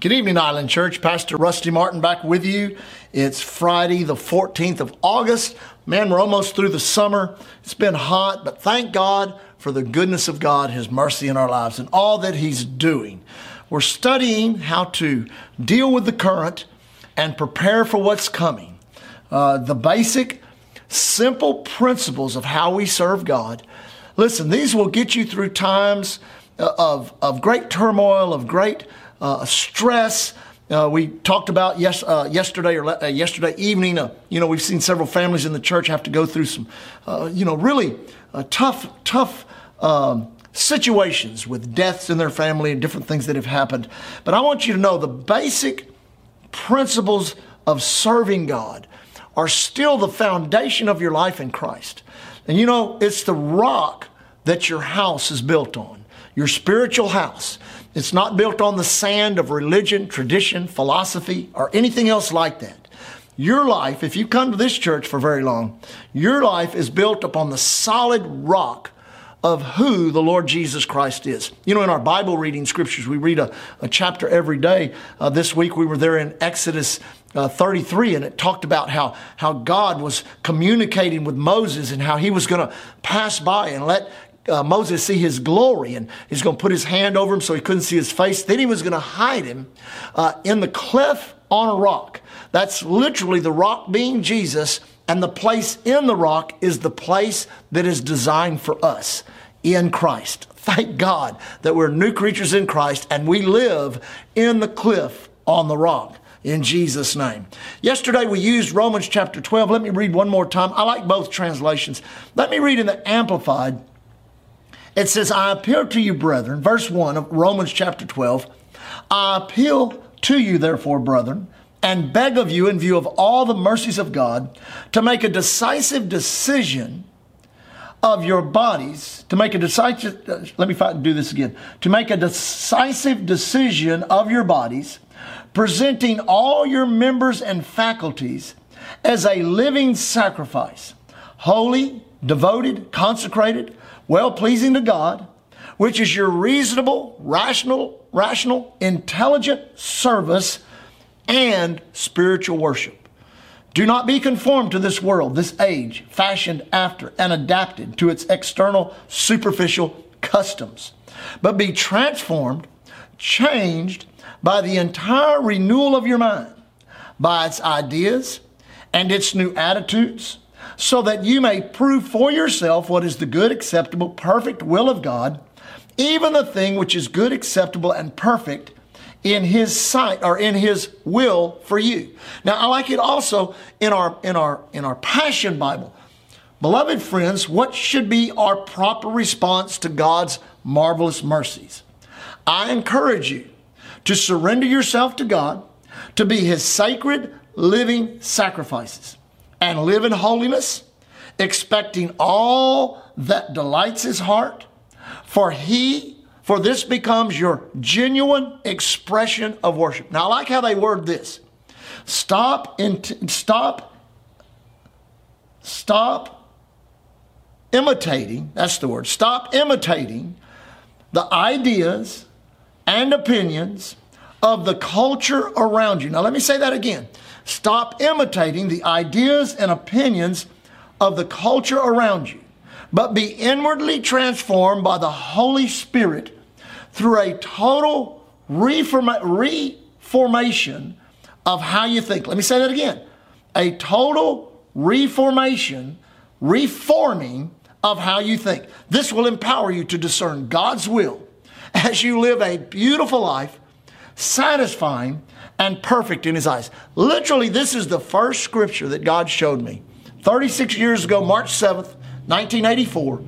Good evening, Island Church. Pastor Rusty Martin back with you. It's Friday, the 14th of August. Man, we're almost through the summer. It's been hot, but thank God for the goodness of God, His mercy in our lives, and all that He's doing. We're studying how to deal with the current and prepare for what's coming. Uh, the basic, simple principles of how we serve God. Listen, these will get you through times uh, of, of great turmoil, of great stress. Uh, we talked about yes, uh, yesterday or uh, yesterday evening. Uh, you know, we've seen several families in the church have to go through some, uh, you know, really tough, tough um, situations with deaths in their family and different things that have happened. But I want you to know the basic principles of serving God are still the foundation of your life in Christ. And you know, it's the rock that your house is built on, your spiritual house. It's not built on the sand of religion, tradition, philosophy, or anything else like that. Your life, if you come to this church for very long, your life is built upon the solid rock of who the Lord Jesus Christ is. You know, in our Bible reading scriptures, we read a, a chapter every day. Uh, this week we were there in Exodus uh, 33, and it talked about how, how God was communicating with Moses and how he was going to pass by and let uh, Moses see his glory and he's going to put his hand over him so he couldn't see his face. Then he was going to hide him uh, in the cliff on a rock. That's literally the rock being Jesus, and the place in the rock is the place that is designed for us in Christ. Thank God that we're new creatures in Christ and we live in the cliff on the rock in Jesus' name. Yesterday we used Romans chapter 12. Let me read one more time. I like both translations. Let me read in the Amplified. It says, I appeal to you, brethren, verse 1 of Romans chapter 12. I appeal to you, therefore, brethren, and beg of you, in view of all the mercies of God, to make a decisive decision of your bodies, to make a decisive, uh, let me do this again, to make a decisive decision of your bodies, presenting all your members and faculties as a living sacrifice, holy, devoted, consecrated, well pleasing to God, which is your reasonable, rational, rational, intelligent service and spiritual worship. Do not be conformed to this world, this age, fashioned after and adapted to its external, superficial customs, but be transformed, changed by the entire renewal of your mind, by its ideas and its new attitudes so that you may prove for yourself what is the good, acceptable, perfect will of God, even the thing which is good, acceptable, and perfect in his sight or in his will for you. Now I like it also in our in our in our passion Bible. Beloved friends, what should be our proper response to God's marvelous mercies? I encourage you to surrender yourself to God, to be his sacred living sacrifices and live in holiness, expecting all that delights his heart. For he, for this becomes your genuine expression of worship. Now, I like how they word this. Stop, in, stop, stop imitating, that's the word, stop imitating the ideas and opinions of the culture around you. Now, let me say that again. Stop imitating the ideas and opinions of the culture around you, but be inwardly transformed by the Holy Spirit through a total reforma- reformation of how you think. Let me say that again. A total reformation, reforming of how you think. This will empower you to discern God's will as you live a beautiful life, satisfying and perfect in his eyes. Literally, this is the first scripture that God showed me. 36 years ago, March 7th, 1984,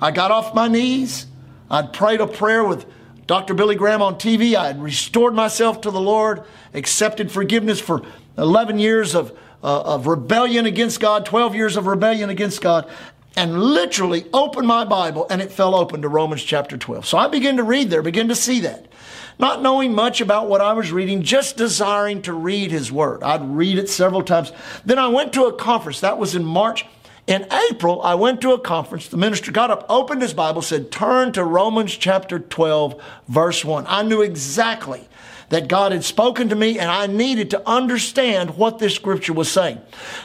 I got off my knees. I'd prayed a prayer with Dr. Billy Graham on TV. I had restored myself to the Lord, accepted forgiveness for 11 years of, uh, of rebellion against God, 12 years of rebellion against God, and literally opened my Bible and it fell open to Romans chapter 12. So I began to read there, began to see that not knowing much about what I was reading, just desiring to read his word. I'd read it several times. Then I went to a conference. That was in March In April, I went to a conference. The minister got up, opened his Bible, said, Turn to Romans chapter 12, verse 1. I knew exactly that God had spoken to me and I needed to understand what this scripture was saying.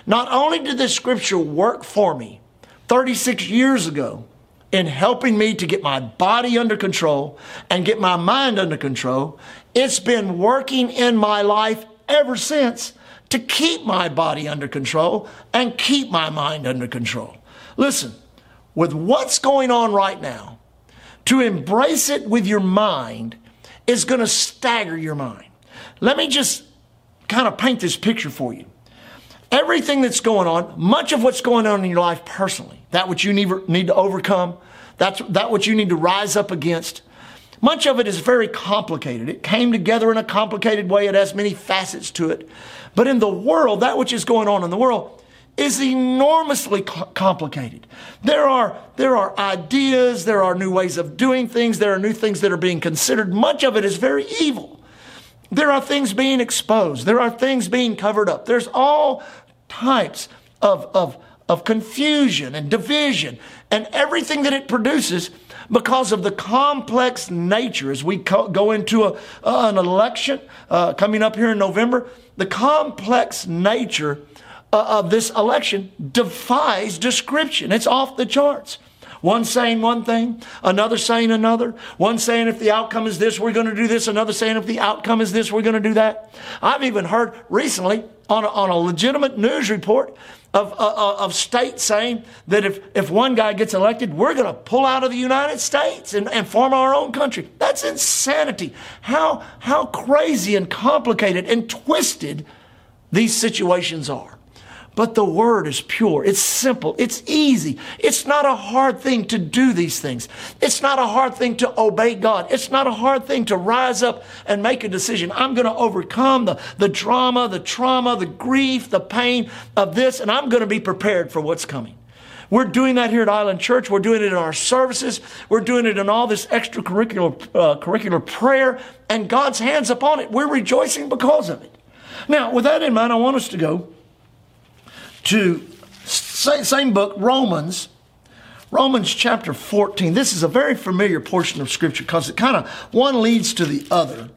Not only did this scripture work for me 36 years ago in helping me to get my body under control and get my mind under control, it's been working in my life ever since to keep my body under control and keep my mind under control. Listen, with what's going on right now, to embrace it with your mind is going to stagger your mind. Let me just kind of paint this picture for you. Everything that's going on, much of what's going on in your life personally, that which you need, to overcome, that's that which you need to rise up against, much of it is very complicated. It came together in a complicated way. It has many facets to it. But in the world, that which is going on in the world is enormously complicated. There are, there are ideas, there are new ways of doing things, there are new things that are being considered. Much of it is very evil. There are things being exposed, there are things being covered up. There's all types of, of, of confusion and division and everything that it produces because of the complex nature as we go into a, uh, an election uh, coming up here in November. The complex nature uh, of this election defies description. It's off the charts. One saying one thing, another saying another. One saying if the outcome is this, we're going to do this. Another saying if the outcome is this, we're going to do that. I've even heard recently on a, on a legitimate news report of, uh, uh, of states saying that if, if one guy gets elected, we're going to pull out of the United States and, and form our own country. That's insanity. How, how crazy and complicated and twisted these situations are. But the word is pure. It's simple. It's easy. It's not a hard thing to do these things. It's not a hard thing to obey God. It's not a hard thing to rise up and make a decision. I'm going to overcome the, the drama, the trauma, the grief, the pain of this, and I'm going to be prepared for what's coming. We're doing that here at Island Church. We're doing it in our services. We're doing it in all this extracurricular uh, curricular prayer, and God's hands upon it. We're rejoicing because of it. Now, with that in mind, I want us to go to same book, Romans, Romans chapter 14. This is a very familiar portion of scripture because it kind of one leads to the other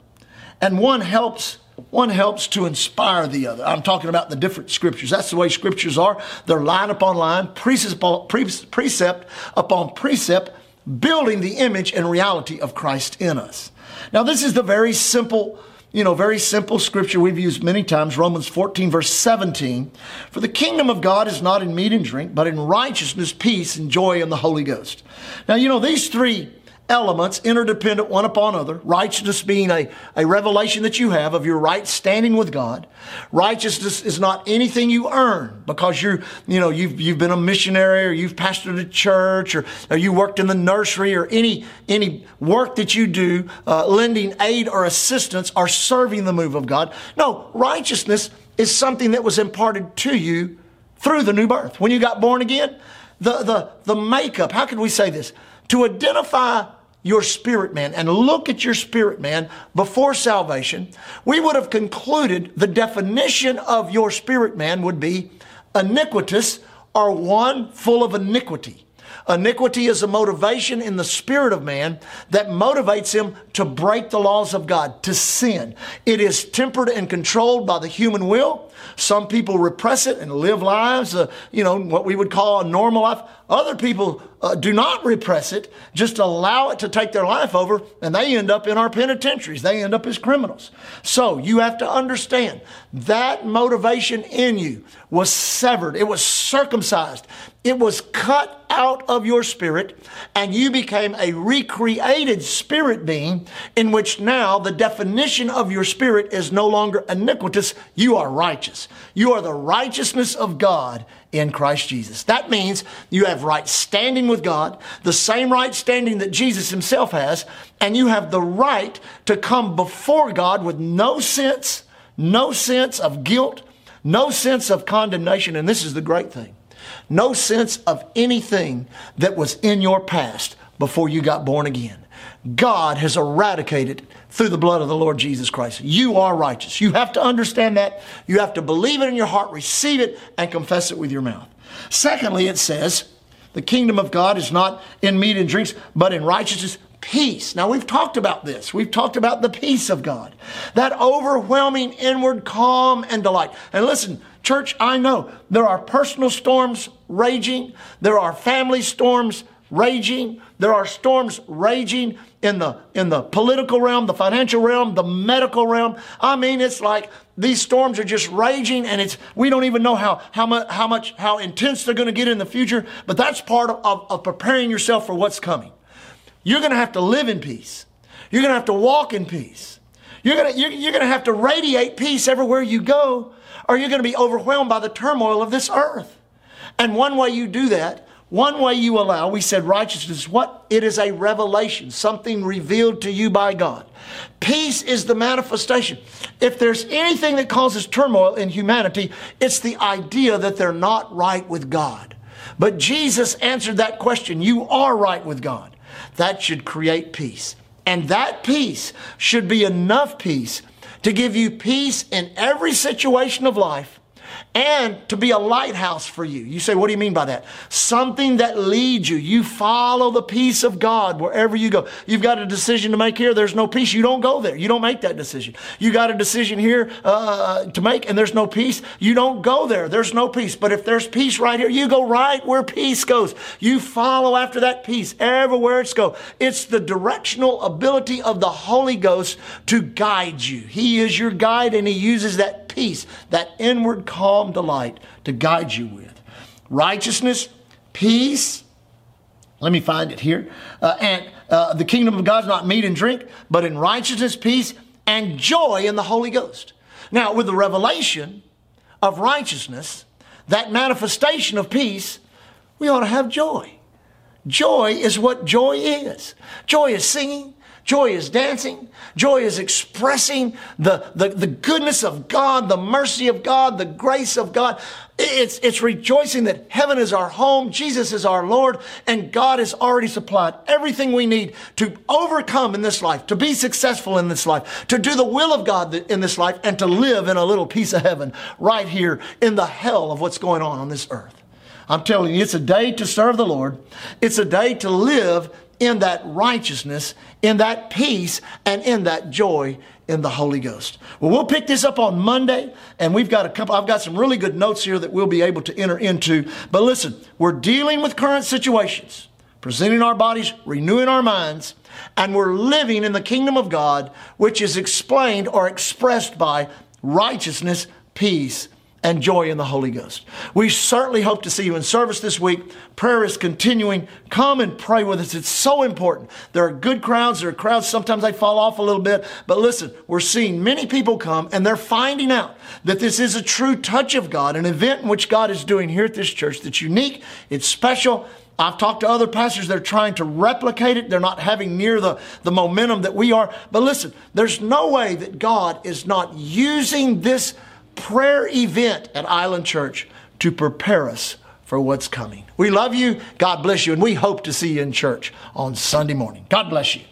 and one helps one helps to inspire the other. I'm talking about the different scriptures. That's the way scriptures are. They're line upon line, precept upon precept, upon precept building the image and reality of Christ in us. Now, this is the very simple you know, very simple scripture we've used many times, Romans 14, verse 17. For the kingdom of God is not in meat and drink, but in righteousness, peace, and joy in the Holy Ghost. Now, you know, these three elements, interdependent one upon other. Righteousness being a, a revelation that you have of your right standing with God. Righteousness is not anything you earn because you're, you know, you've, you've been a missionary or you've pastored a church or, or you worked in the nursery or any, any work that you do, uh, lending aid or assistance or serving the move of God. No, righteousness is something that was imparted to you through the new birth. When you got born again, the, the, the makeup, how can we say this? To identify your spirit man and look at your spirit man before salvation, we would have concluded the definition of your spirit man would be iniquitous or one full of iniquity. Iniquity is a motivation in the spirit of man that motivates him to break the laws of God, to sin. It is tempered and controlled by the human will. Some people repress it and live lives, uh, you know, what we would call a normal life. Other people uh, do not repress it, just allow it to take their life over, and they end up in our penitentiaries. They end up as criminals. So you have to understand that motivation in you was severed, it was circumcised, it was cut out of your spirit, and you became a recreated spirit being in which now the definition of your spirit is no longer iniquitous, you are righteous. You are the righteousness of God in Christ Jesus. That means you have right standing with God, the same right standing that Jesus himself has, and you have the right to come before God with no sense, no sense of guilt, no sense of condemnation. And this is the great thing no sense of anything that was in your past before you got born again. God has eradicated through the blood of the Lord Jesus Christ. You are righteous. You have to understand that. You have to believe it in your heart, receive it, and confess it with your mouth. Secondly, it says, the kingdom of God is not in meat and drinks, but in righteousness, peace. Now, we've talked about this. We've talked about the peace of God, that overwhelming inward calm and delight. And listen, church, I know there are personal storms raging, there are family storms raging, there are storms raging in the in the political realm, the financial realm, the medical realm. I mean, it's like these storms are just raging, and it's we don't even know how how much how much how intense they're going to get in the future. But that's part of, of, of preparing yourself for what's coming. You're going to have to live in peace. You're going to have to walk in peace. You're going to you're, you're going to have to radiate peace everywhere you go, or you're going to be overwhelmed by the turmoil of this earth. And one way you do that one way you allow, we said righteousness, what? It is a revelation, something revealed to you by God. Peace is the manifestation. If there's anything that causes turmoil in humanity, it's the idea that they're not right with God. But Jesus answered that question. You are right with God. That should create peace. And that peace should be enough peace to give you peace in every situation of life and to be a lighthouse for you. You say, what do you mean by that? Something that leads you. You follow the peace of God wherever you go. You've got a decision to make here. There's no peace. You don't go there. You don't make that decision. You got a decision here uh, to make and there's no peace. You don't go there. There's no peace. But if there's peace right here, you go right where peace goes. You follow after that peace everywhere it's go. It's the directional ability of the Holy Ghost to guide you. He is your guide and he uses that peace, that inward calm delight to guide you with. Righteousness, peace, let me find it here. Uh, and uh, the kingdom of God is not meat and drink, but in righteousness, peace, and joy in the Holy Ghost. Now, with the revelation of righteousness, that manifestation of peace, we ought to have joy. Joy is what joy is. Joy is singing. Joy is dancing. Joy is expressing the, the, the goodness of God, the mercy of God, the grace of God. It's, it's rejoicing that heaven is our home, Jesus is our Lord, and God has already supplied everything we need to overcome in this life, to be successful in this life, to do the will of God in this life, and to live in a little piece of heaven right here in the hell of what's going on on this earth. I'm telling you, it's a day to serve the Lord. It's a day to live in that righteousness, in that peace, and in that joy in the Holy Ghost. Well, we'll pick this up on Monday, and we've got a couple, I've got some really good notes here that we'll be able to enter into. But listen, we're dealing with current situations, presenting our bodies, renewing our minds, and we're living in the kingdom of God, which is explained or expressed by righteousness, peace, and joy in the Holy Ghost. We certainly hope to see you in service this week. Prayer is continuing. Come and pray with us. It's so important. There are good crowds. There are crowds. Sometimes they fall off a little bit. But listen, we're seeing many people come and they're finding out that this is a true touch of God, an event in which God is doing here at this church that's unique. It's special. I've talked to other pastors they're trying to replicate it. They're not having near the, the momentum that we are. But listen, there's no way that God is not using this prayer event at Island Church to prepare us for what's coming. We love you. God bless you. And we hope to see you in church on Sunday morning. God bless you.